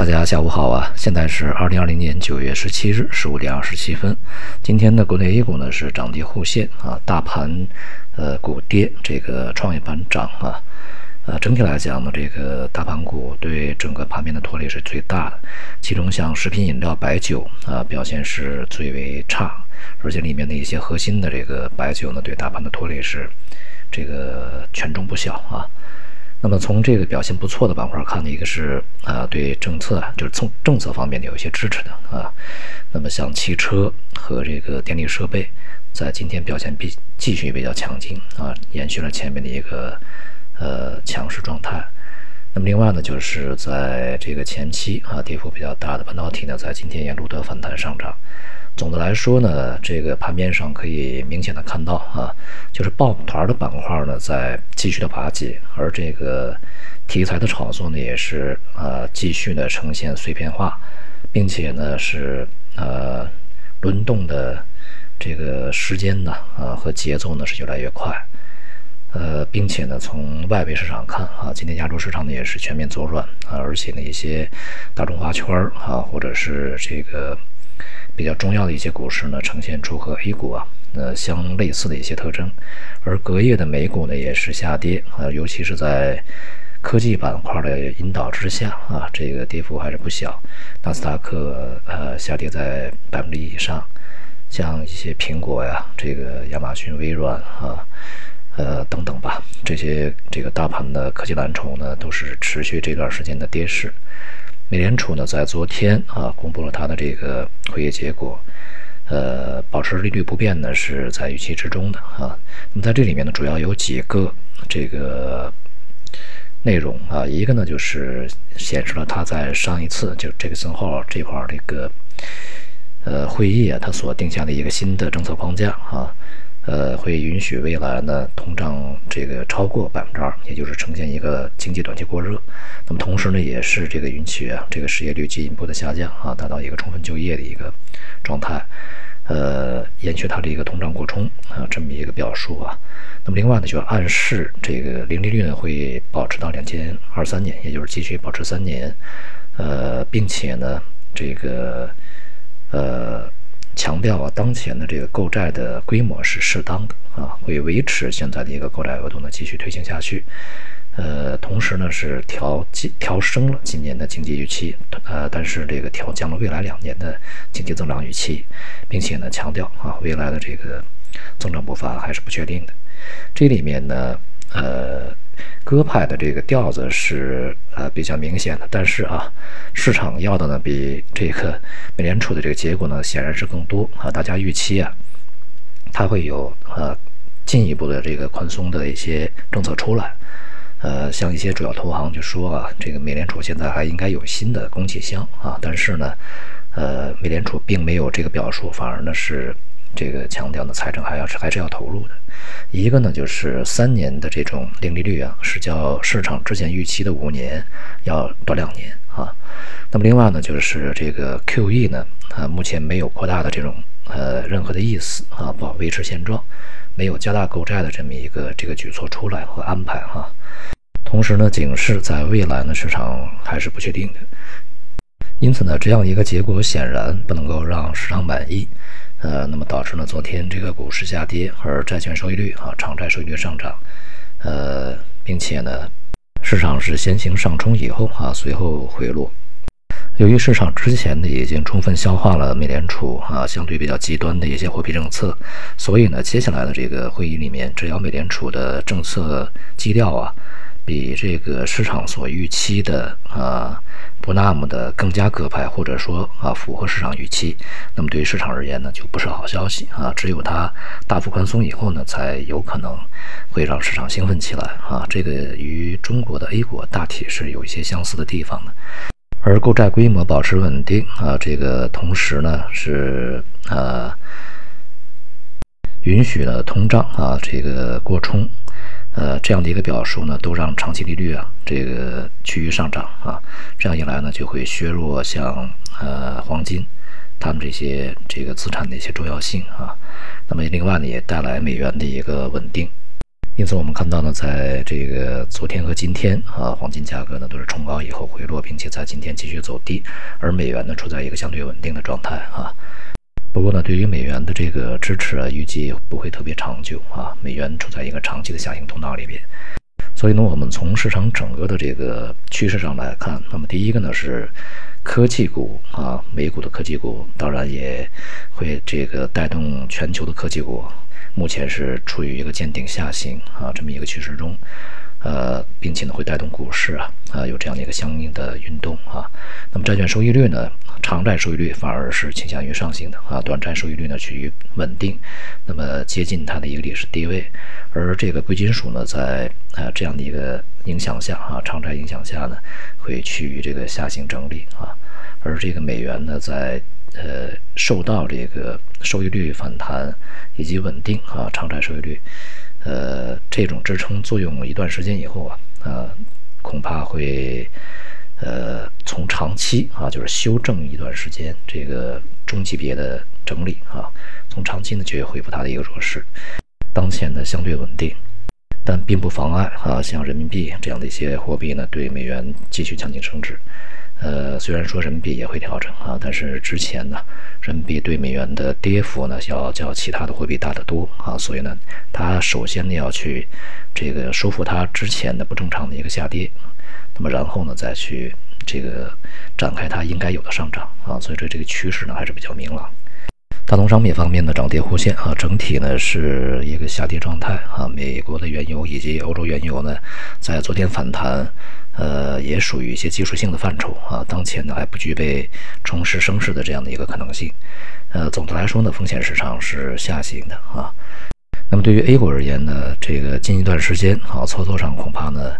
大家下午好啊！现在是二零二零年九月十七日十五点二十七分。今天的国内 A 股呢是涨跌互现啊，大盘呃股跌，这个创业板涨啊。呃，整体来讲呢，这个大盘股对整个盘面的拖累是最大的。其中像食品饮料、白酒啊表现是最为差，而且里面的一些核心的这个白酒呢，对大盘的拖累是这个权重不小啊。那么从这个表现不错的板块看呢，一个是啊对政策啊，就是从政策方面的有一些支持的啊。那么像汽车和这个电力设备，在今天表现比继续比较强劲啊，延续了前面的一个呃强势状态。那么另外呢，就是在这个前期啊跌幅比较大的半导体呢，在今天也录得反弹上涨。总的来说呢，这个盘面上可以明显的看到啊，就是抱团的板块呢在继续的瓦解，而这个题材的炒作呢也是啊继续的呈现碎片化，并且呢是呃轮动的这个时间呢啊和节奏呢是越来越快，呃，并且呢从外围市场看啊，今天亚洲市场呢也是全面走软啊，而且呢一些大中华圈啊或者是这个。比较重要的一些股市呢，呈现出和 A 股啊，呃相类似的一些特征，而隔夜的美股呢也是下跌啊，尤其是在科技板块的引导之下啊，这个跌幅还是不小。纳斯达克呃下跌在百分之一以上，像一些苹果呀、这个亚马逊、微软啊，呃等等吧，这些这个大盘的科技蓝筹呢，都是持续这段时间的跌势。美联储呢，在昨天啊，公布了它的这个会议结果，呃，保持利率不变呢，是在预期之中的啊。那么在这里面呢，主要有几个这个内容啊，一个呢就是显示了它在上一次就这个森号这块儿这个呃会议啊，它所定下的一个新的政策框架啊。呃，会允许未来呢通胀这个超过百分之二，也就是呈现一个经济短期过热。那么同时呢，也是这个允许啊这个失业率进一步的下降啊，达到一个充分就业的一个状态。呃，延续它的一个通胀过冲啊这么一个表述啊。那么另外呢，就暗示这个零利率呢会保持到两千二三年，也就是继续保持三年。呃，并且呢，这个呃。强调啊，当前的这个购债的规模是适当的啊，会维持现在的一个购债额度呢继续推行下去。呃，同时呢是调调升了今年的经济预期，呃，但是这个调降了未来两年的经济增长预期，并且呢强调啊，未来的这个增长步伐还是不确定的。这里面呢，呃。鸽派的这个调子是呃比较明显的，但是啊，市场要的呢比这个美联储的这个结果呢显然是更多啊。大家预期啊，它会有呃进一步的这个宽松的一些政策出来。呃，像一些主要投行就说啊，这个美联储现在还应该有新的供给箱啊，但是呢，呃，美联储并没有这个表述，反而呢是。这个强调呢，财政还要是还是要投入的。一个呢，就是三年的这种零利率啊，是较市场之前预期的五年要多两年啊。那么另外呢，就是这个 QE 呢，啊，目前没有扩大的这种呃任何的意思啊，保维持现状，没有加大购债的这么一个这个举措出来和安排哈。同时呢，警示在未来呢，市场还是不确定的。因此呢，这样一个结果显然不能够让市场满意。呃，那么导致呢，昨天这个股市下跌，而债券收益率啊，长债收益率上涨，呃，并且呢，市场是先行上冲以后啊，随后回落。由于市场之前呢已经充分消化了美联储啊相对比较极端的一些货币政策，所以呢，接下来的这个会议里面，只要美联储的政策基调啊。比这个市场所预期的啊不那么的更加鸽派，或者说啊符合市场预期，那么对于市场而言呢，就不是好消息啊。只有它大幅宽松以后呢，才有可能会让市场兴奋起来啊。这个与中国的 A 股大体是有一些相似的地方的。而购债规模保持稳定啊，这个同时呢是呃允许了通胀啊这个过冲。呃，这样的一个表述呢，都让长期利率啊这个趋于上涨啊，这样一来呢，就会削弱像呃黄金，他们这些这个资产的一些重要性啊。那么另外呢，也带来美元的一个稳定。因此，我们看到呢，在这个昨天和今天啊，黄金价格呢都是冲高以后回落，并且在今天继续走低，而美元呢处在一个相对稳定的状态啊。不过呢，对于美元的这个支持啊，预计不会特别长久啊，美元处在一个长期的下行通道里边。所以呢，我们从市场整个的这个趋势上来看，那么第一个呢是科技股啊，美股的科技股当然也会这个带动全球的科技股。目前是处于一个见顶下行啊这么一个趋势中，呃，并且呢会带动股市啊啊有这样的一个相应的运动啊。那么债券收益率呢，长债收益率反而是倾向于上行的啊，短债收益率呢趋于稳定，那么接近它的一个历史低位。而这个贵金属呢，在啊这样的一个影响下啊，长债影响下呢，会趋于这个下行整理啊。而这个美元呢，在呃受到这个收益率反弹以及稳定啊长债收益率，呃这种支撑作用一段时间以后啊，呃恐怕会呃从长期啊就是修正一段时间这个中级别的整理啊，从长期呢就会恢复它的一个弱势。当前呢相对稳定，但并不妨碍啊像人民币这样的一些货币呢对美元继续强劲升值。呃，虽然说人民币也会调整啊，但是之前呢，人民币对美元的跌幅呢要较其他的货币大得多啊，所以呢，它首先呢要去这个收复它之前的不正常的一个下跌，那么然后呢再去这个展开它应该有的上涨啊，所以说这个趋势呢还是比较明朗。大宗商品方面的涨跌互现啊，整体呢是一个下跌状态啊。美国的原油以及欧洲原油呢，在昨天反弹，呃，也属于一些技术性的范畴啊。当前呢还不具备重拾升势的这样的一个可能性。呃，总的来说呢，风险市场是下行的啊。那么对于 A 股而言呢，这个近一段时间啊，操作上恐怕呢，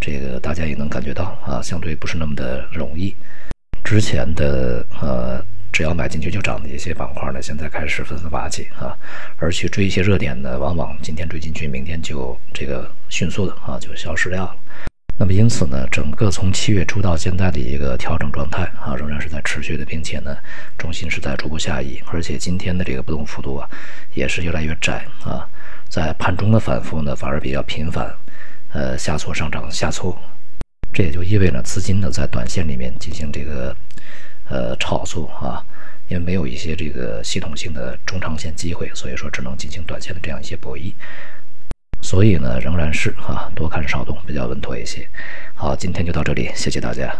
这个大家也能感觉到啊，相对不是那么的容易。之前的呃。只要买进去就涨的一些板块呢，现在开始纷纷瓦解啊，而去追一些热点呢，往往今天追进去，明天就这个迅速的啊就消失掉了。那么因此呢，整个从七月初到现在的一个调整状态啊，仍然是在持续的，并且呢，重心是在逐步下移，而且今天的这个波动幅度啊，也是越来越窄啊，在盘中的反复呢，反而比较频繁，呃，下挫上涨下挫，这也就意味着资金呢在短线里面进行这个。呃，炒作啊，因为没有一些这个系统性的中长线机会，所以说只能进行短线的这样一些博弈。所以呢，仍然是啊，多看少动比较稳妥一些。好，今天就到这里，谢谢大家。